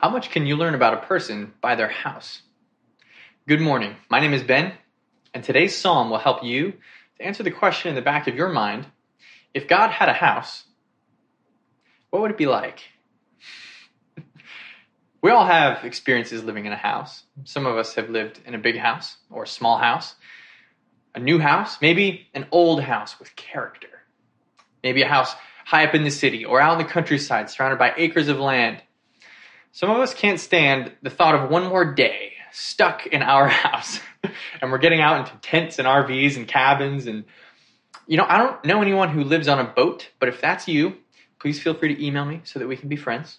How much can you learn about a person by their house? Good morning. My name is Ben, and today's psalm will help you to answer the question in the back of your mind if God had a house, what would it be like? we all have experiences living in a house. Some of us have lived in a big house or a small house, a new house, maybe an old house with character, maybe a house high up in the city or out in the countryside surrounded by acres of land some of us can't stand the thought of one more day stuck in our house and we're getting out into tents and RVs and cabins. And, you know, I don't know anyone who lives on a boat, but if that's you, please feel free to email me so that we can be friends.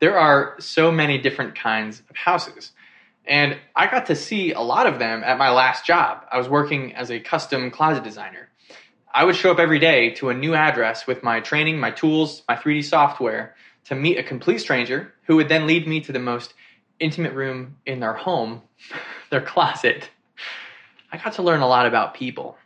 There are so many different kinds of houses. And I got to see a lot of them at my last job. I was working as a custom closet designer. I would show up every day to a new address with my training, my tools, my 3D software, to meet a complete stranger who would then lead me to the most intimate room in their home, their closet. I got to learn a lot about people.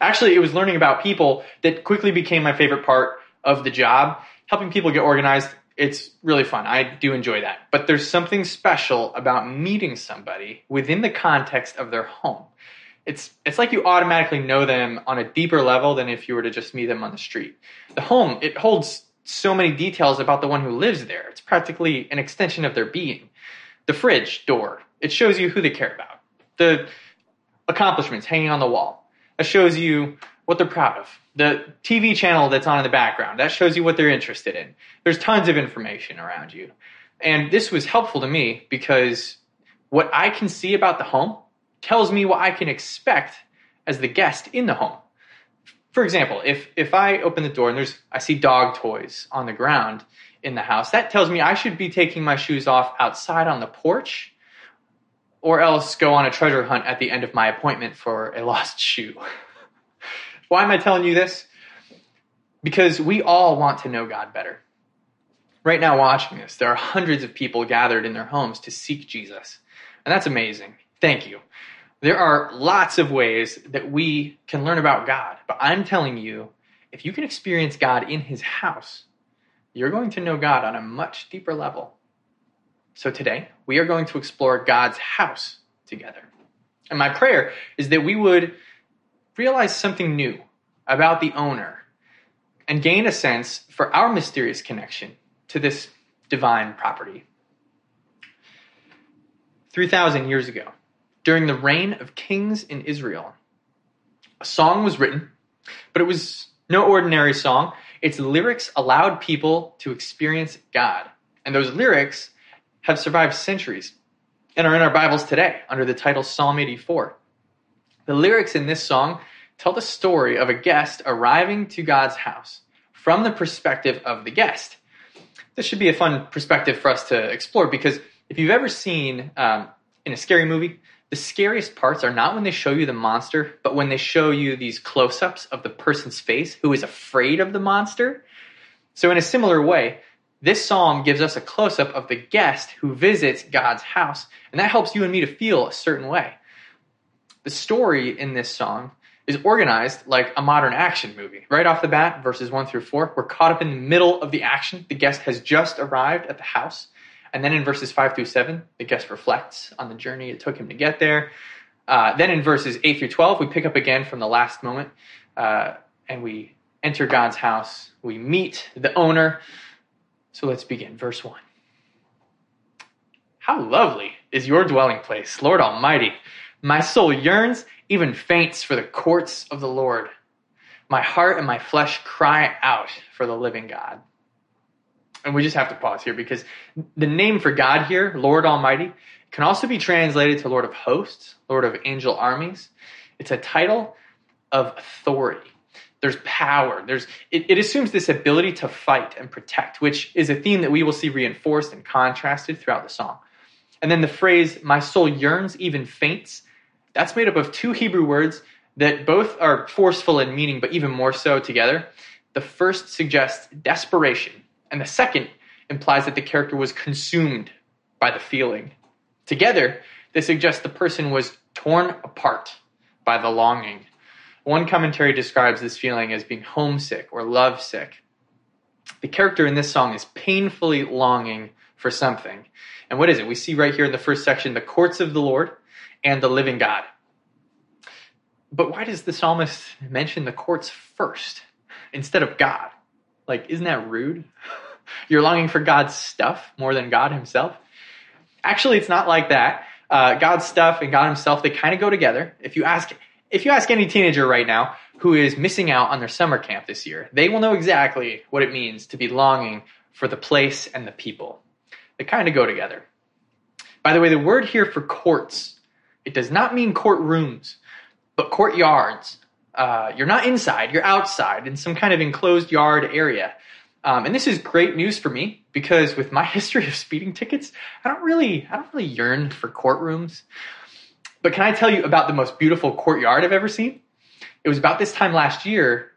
Actually, it was learning about people that quickly became my favorite part of the job. Helping people get organized, it's really fun. I do enjoy that. But there's something special about meeting somebody within the context of their home. It's it's like you automatically know them on a deeper level than if you were to just meet them on the street. The home, it holds so many details about the one who lives there. It's practically an extension of their being. The fridge door, it shows you who they care about. The accomplishments hanging on the wall, that shows you what they're proud of. The TV channel that's on in the background, that shows you what they're interested in. There's tons of information around you. And this was helpful to me because what I can see about the home tells me what I can expect as the guest in the home for example, if if I open the door and there's I see dog toys on the ground in the house, that tells me I should be taking my shoes off outside on the porch or else go on a treasure hunt at the end of my appointment for a lost shoe. Why am I telling you this? Because we all want to know God better. Right now, watching this, there are hundreds of people gathered in their homes to seek Jesus. And that's amazing. Thank you. There are lots of ways that we can learn about God, but I'm telling you, if you can experience God in his house, you're going to know God on a much deeper level. So today, we are going to explore God's house together. And my prayer is that we would realize something new about the owner and gain a sense for our mysterious connection to this divine property. 3,000 years ago, during the reign of kings in Israel. A song was written, but it was no ordinary song. Its lyrics allowed people to experience God. And those lyrics have survived centuries and are in our Bibles today under the title Psalm 84. The lyrics in this song tell the story of a guest arriving to God's house from the perspective of the guest. This should be a fun perspective for us to explore because if you've ever seen um, in a scary movie, the scariest parts are not when they show you the monster, but when they show you these close ups of the person's face who is afraid of the monster. So, in a similar way, this psalm gives us a close up of the guest who visits God's house, and that helps you and me to feel a certain way. The story in this song is organized like a modern action movie. Right off the bat, verses 1 through 4, we're caught up in the middle of the action. The guest has just arrived at the house. And then in verses 5 through 7, the guest reflects on the journey it took him to get there. Uh, then in verses 8 through 12, we pick up again from the last moment uh, and we enter God's house. We meet the owner. So let's begin. Verse 1. How lovely is your dwelling place, Lord Almighty! My soul yearns, even faints for the courts of the Lord. My heart and my flesh cry out for the living God and we just have to pause here because the name for God here, Lord Almighty, can also be translated to Lord of Hosts, Lord of Angel Armies. It's a title of authority. There's power. There's it, it assumes this ability to fight and protect, which is a theme that we will see reinforced and contrasted throughout the song. And then the phrase, my soul yearns, even faints, that's made up of two Hebrew words that both are forceful in meaning, but even more so together. The first suggests desperation, and the second implies that the character was consumed by the feeling. Together, they suggest the person was torn apart by the longing. One commentary describes this feeling as being homesick or lovesick. The character in this song is painfully longing for something. And what is it? We see right here in the first section the courts of the Lord and the living God. But why does the psalmist mention the courts first instead of God? Like, isn't that rude? You're longing for God's stuff more than God Himself? Actually, it's not like that. Uh, God's stuff and God Himself, they kind of go together. If you ask, if you ask any teenager right now who is missing out on their summer camp this year, they will know exactly what it means to be longing for the place and the people. They kind of go together. By the way, the word here for courts, it does not mean courtrooms, but courtyards. Uh, you're not inside, you're outside in some kind of enclosed yard area. Um, and this is great news for me because with my history of speeding tickets, I don't really, I don't really yearn for courtrooms. But can I tell you about the most beautiful courtyard I've ever seen? It was about this time last year.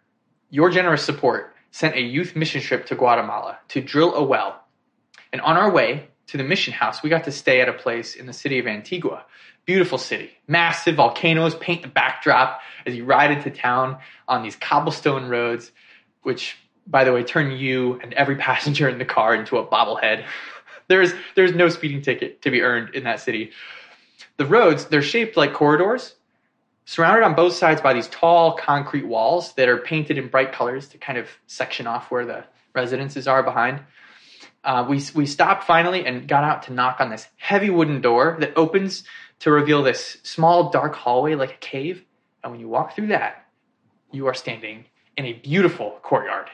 Your generous support sent a youth mission trip to Guatemala to drill a well. And on our way to the mission house, we got to stay at a place in the city of Antigua. Beautiful city. Massive volcanoes paint the backdrop as you ride into town on these cobblestone roads, which by the way, turn you and every passenger in the car into a bobblehead. there's there's no speeding ticket to be earned in that city. The roads, they're shaped like corridors, surrounded on both sides by these tall concrete walls that are painted in bright colors to kind of section off where the residences are behind. Uh, we, we stopped finally and got out to knock on this heavy wooden door that opens to reveal this small dark hallway like a cave. And when you walk through that, you are standing in a beautiful courtyard.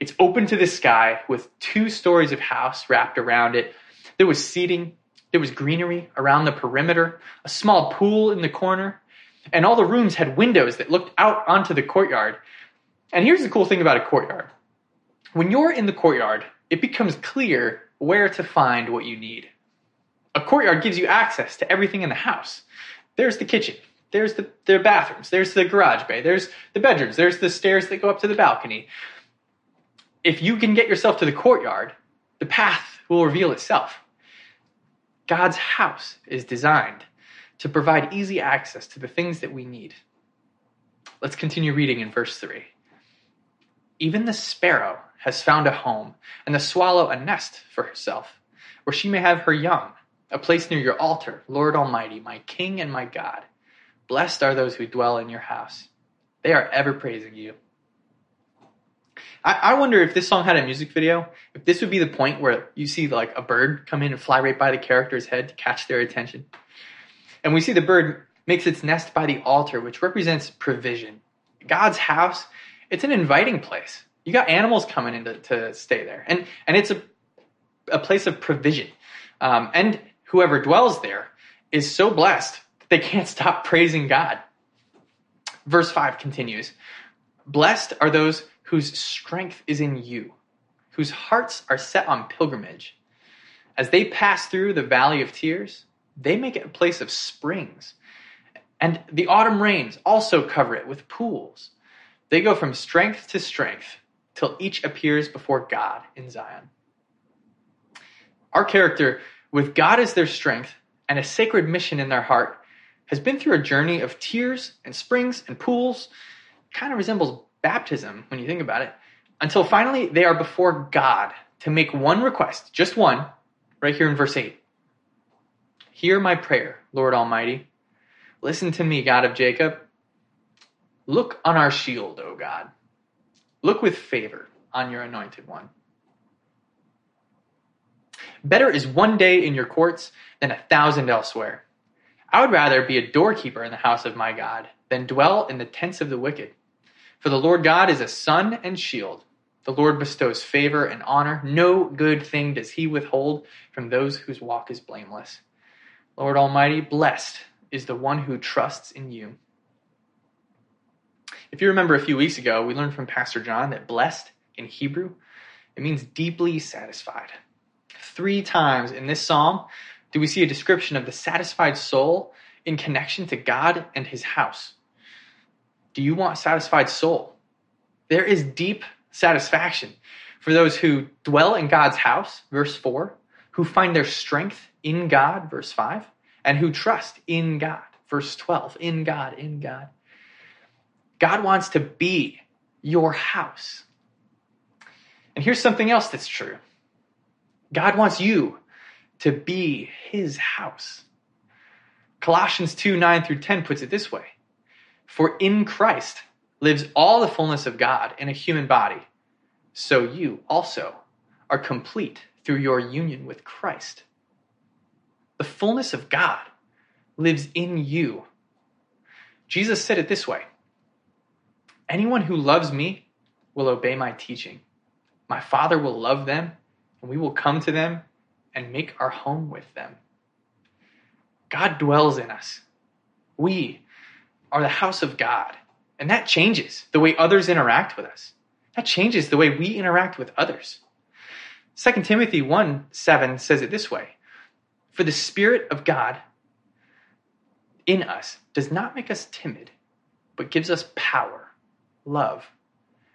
It's open to the sky with two stories of house wrapped around it. There was seating, there was greenery around the perimeter, a small pool in the corner, and all the rooms had windows that looked out onto the courtyard. And here's the cool thing about a courtyard when you're in the courtyard, it becomes clear where to find what you need. A courtyard gives you access to everything in the house. There's the kitchen, there's the, the bathrooms, there's the garage bay, there's the bedrooms, there's the stairs that go up to the balcony if you can get yourself to the courtyard, the path will reveal itself. God's house is designed to provide easy access to the things that we need. Let's continue reading in verse 3. Even the sparrow has found a home, and the swallow a nest for herself, where she may have her young, a place near your altar, Lord Almighty, my King and my God. Blessed are those who dwell in your house. They are ever praising you. I, I wonder if this song had a music video, if this would be the point where you see like a bird come in and fly right by the character's head to catch their attention. And we see the bird makes its nest by the altar, which represents provision. God's house, it's an inviting place. You got animals coming in to, to stay there. And, and it's a, a place of provision. Um, and whoever dwells there is so blessed that they can't stop praising God. Verse 5 continues Blessed are those whose strength is in you, whose hearts are set on pilgrimage. As they pass through the valley of tears, they make it a place of springs. And the autumn rains also cover it with pools. They go from strength to strength till each appears before God in Zion. Our character, with God as their strength and a sacred mission in their heart, has been through a journey of tears and springs and pools. Kind of resembles baptism when you think about it, until finally they are before God to make one request, just one, right here in verse 8. Hear my prayer, Lord Almighty. Listen to me, God of Jacob. Look on our shield, O God. Look with favor on your anointed one. Better is one day in your courts than a thousand elsewhere. I would rather be a doorkeeper in the house of my God than dwell in the tents of the wicked. For the Lord God is a sun and shield. The Lord bestows favor and honor. No good thing does he withhold from those whose walk is blameless. Lord Almighty, blessed is the one who trusts in you. If you remember a few weeks ago, we learned from Pastor John that blessed in Hebrew, it means deeply satisfied. Three times in this psalm do we see a description of the satisfied soul in connection to God and his house. Do you want satisfied soul? There is deep satisfaction for those who dwell in God's house, verse 4, who find their strength in God, verse 5, and who trust in God, verse 12, in God, in God. God wants to be your house. And here's something else that's true God wants you to be his house. Colossians 2 9 through 10 puts it this way For in Christ lives all the fullness of God in a human body, so you also are complete through your union with Christ. The fullness of God lives in you. Jesus said it this way Anyone who loves me will obey my teaching. My Father will love them, and we will come to them and make our home with them. God dwells in us. We are the house of God. And that changes the way others interact with us. That changes the way we interact with others. 2 Timothy 1 7 says it this way For the Spirit of God in us does not make us timid, but gives us power, love,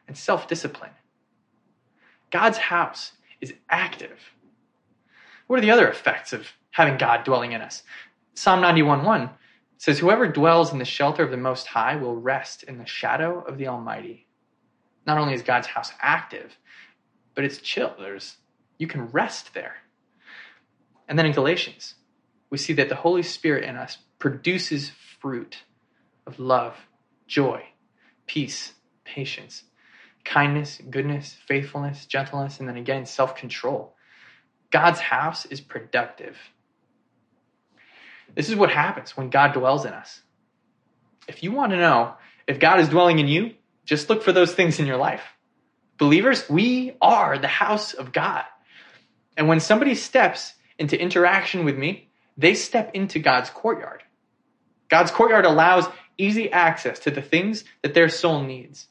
and self discipline. God's house is active. What are the other effects of having God dwelling in us? Psalm 91 1 says, Whoever dwells in the shelter of the Most High will rest in the shadow of the Almighty. Not only is God's house active, but it's chill. There's, you can rest there. And then in Galatians, we see that the Holy Spirit in us produces fruit of love, joy, peace, patience, kindness, goodness, faithfulness, gentleness, and then again, self control. God's house is productive. This is what happens when God dwells in us. If you want to know if God is dwelling in you, just look for those things in your life. Believers, we are the house of God. And when somebody steps into interaction with me, they step into God's courtyard. God's courtyard allows easy access to the things that their soul needs.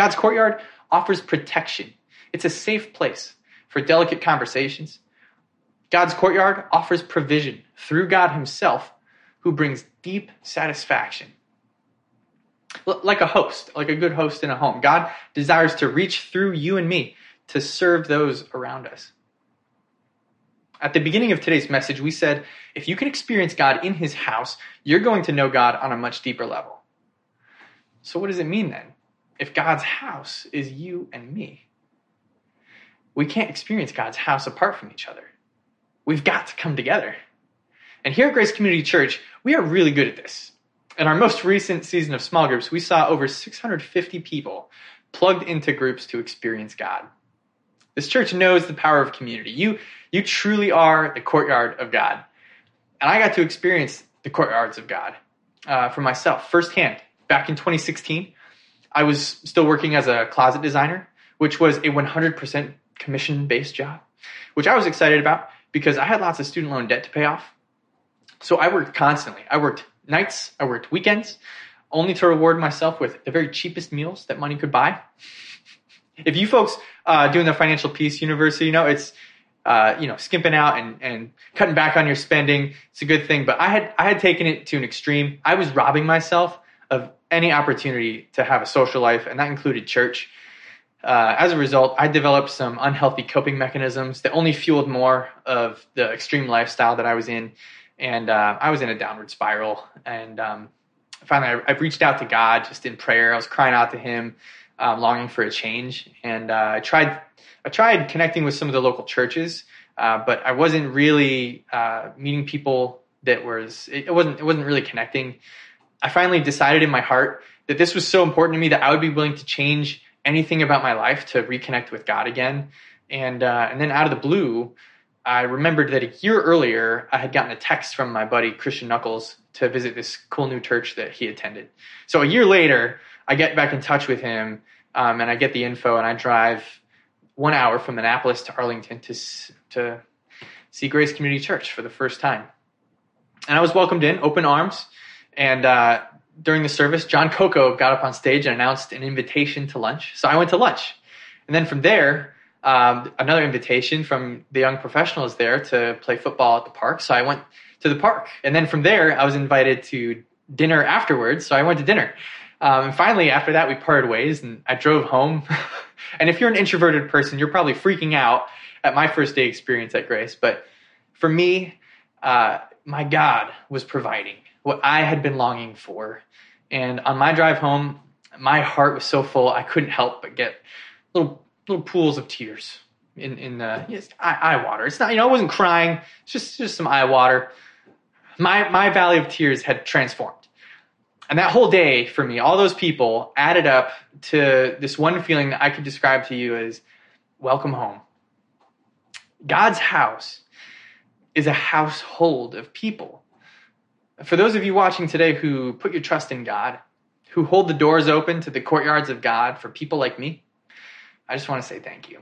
God's courtyard offers protection. It's a safe place for delicate conversations. God's courtyard offers provision through God Himself, who brings deep satisfaction. Like a host, like a good host in a home, God desires to reach through you and me to serve those around us. At the beginning of today's message, we said if you can experience God in His house, you're going to know God on a much deeper level. So, what does it mean then? If God's house is you and me, we can't experience God's house apart from each other. We've got to come together. And here at Grace Community Church, we are really good at this. In our most recent season of small groups, we saw over 650 people plugged into groups to experience God. This church knows the power of community. You, you truly are the courtyard of God. And I got to experience the courtyards of God uh, for myself firsthand. Back in 2016, I was still working as a closet designer, which was a 100% commission based job, which I was excited about because I had lots of student loan debt to pay off. So I worked constantly. I worked nights, I worked weekends, only to reward myself with the very cheapest meals that money could buy. If you folks uh, doing the financial peace university, you know it's uh, you know skimping out and, and cutting back on your spending. It's a good thing, but I had I had taken it to an extreme. I was robbing myself of any opportunity to have a social life, and that included church. Uh, as a result, I developed some unhealthy coping mechanisms that only fueled more of the extreme lifestyle that I was in. And uh, I was in a downward spiral. And um, finally, I, I, reached out to God just in prayer. I was crying out to Him, um, longing for a change. And uh, I tried, I tried connecting with some of the local churches, uh, but I wasn't really uh, meeting people that was. It wasn't. It wasn't really connecting. I finally decided in my heart that this was so important to me that I would be willing to change anything about my life to reconnect with God again. And uh, and then out of the blue, I remembered that a year earlier I had gotten a text from my buddy Christian Knuckles to visit this cool new church that he attended. So a year later, I get back in touch with him um, and I get the info and I drive one hour from Annapolis to Arlington to to see Grace Community Church for the first time. And I was welcomed in, open arms, and uh, during the service, John Coco got up on stage and announced an invitation to lunch. So I went to lunch. And then from there, um, another invitation from the young professionals there to play football at the park. So I went to the park. And then from there, I was invited to dinner afterwards. So I went to dinner. Um, and finally, after that, we parted ways and I drove home. and if you're an introverted person, you're probably freaking out at my first day experience at Grace. But for me, uh, my God was providing what I had been longing for. And on my drive home, my heart was so full, I couldn't help but get little little pools of tears in in the yes, eye, eye water. It's not you know I wasn't crying. It's just just some eye water. My my valley of tears had transformed. And that whole day for me, all those people added up to this one feeling that I could describe to you as welcome home. God's house is a household of people. For those of you watching today who put your trust in God, who hold the doors open to the courtyards of God for people like me, I just want to say thank you.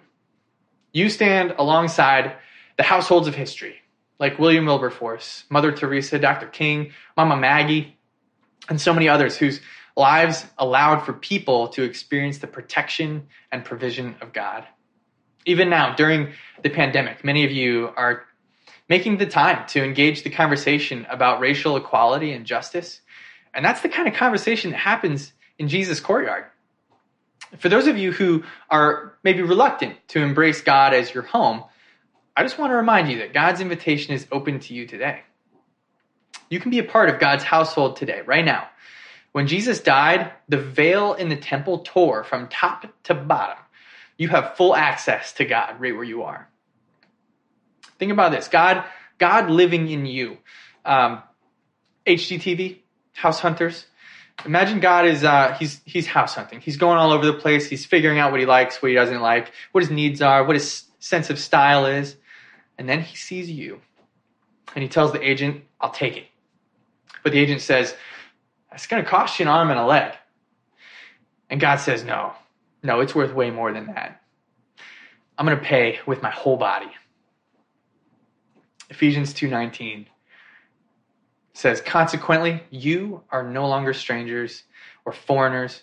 You stand alongside the households of history, like William Wilberforce, Mother Teresa, Dr. King, Mama Maggie, and so many others whose lives allowed for people to experience the protection and provision of God. Even now, during the pandemic, many of you are making the time to engage the conversation about racial equality and justice. And that's the kind of conversation that happens in Jesus' courtyard. For those of you who are maybe reluctant to embrace God as your home, I just want to remind you that God's invitation is open to you today. You can be a part of God's household today, right now. When Jesus died, the veil in the temple tore from top to bottom. You have full access to God right where you are. Think about this God, God living in you. Um, HGTV, House Hunters. Imagine God is uh, he's he's house hunting. He's going all over the place. He's figuring out what he likes, what he doesn't like, what his needs are, what his sense of style is, and then he sees you, and he tells the agent, "I'll take it." But the agent says, it's going to cost you an arm and a leg. And God says, no, no, it's worth way more than that. I'm going to pay with my whole body. Ephesians 2:19 says, "Consequently, you are no longer strangers or foreigners,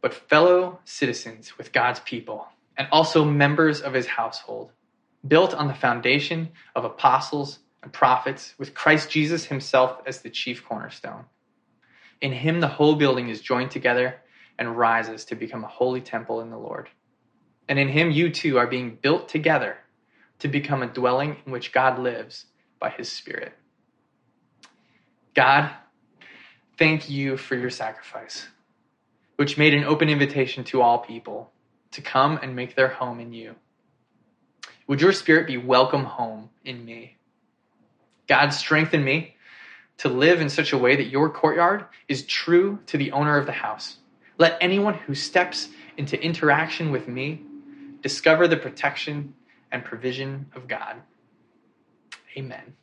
but fellow citizens with God's people, and also members of his household, built on the foundation of apostles and prophets, with Christ Jesus himself as the chief cornerstone. In him, the whole building is joined together and rises to become a holy temple in the Lord. And in him, you too are being built together to become a dwelling in which God lives by his Spirit. God, thank you for your sacrifice, which made an open invitation to all people to come and make their home in you. Would your Spirit be welcome home in me? God, strengthen me to live in such a way that your courtyard is true to the owner of the house. Let anyone who steps into interaction with me discover the protection and provision of God. Amen.